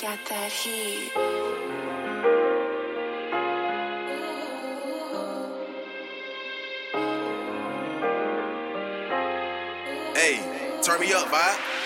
got that heat. Hey, turn me up, vibe.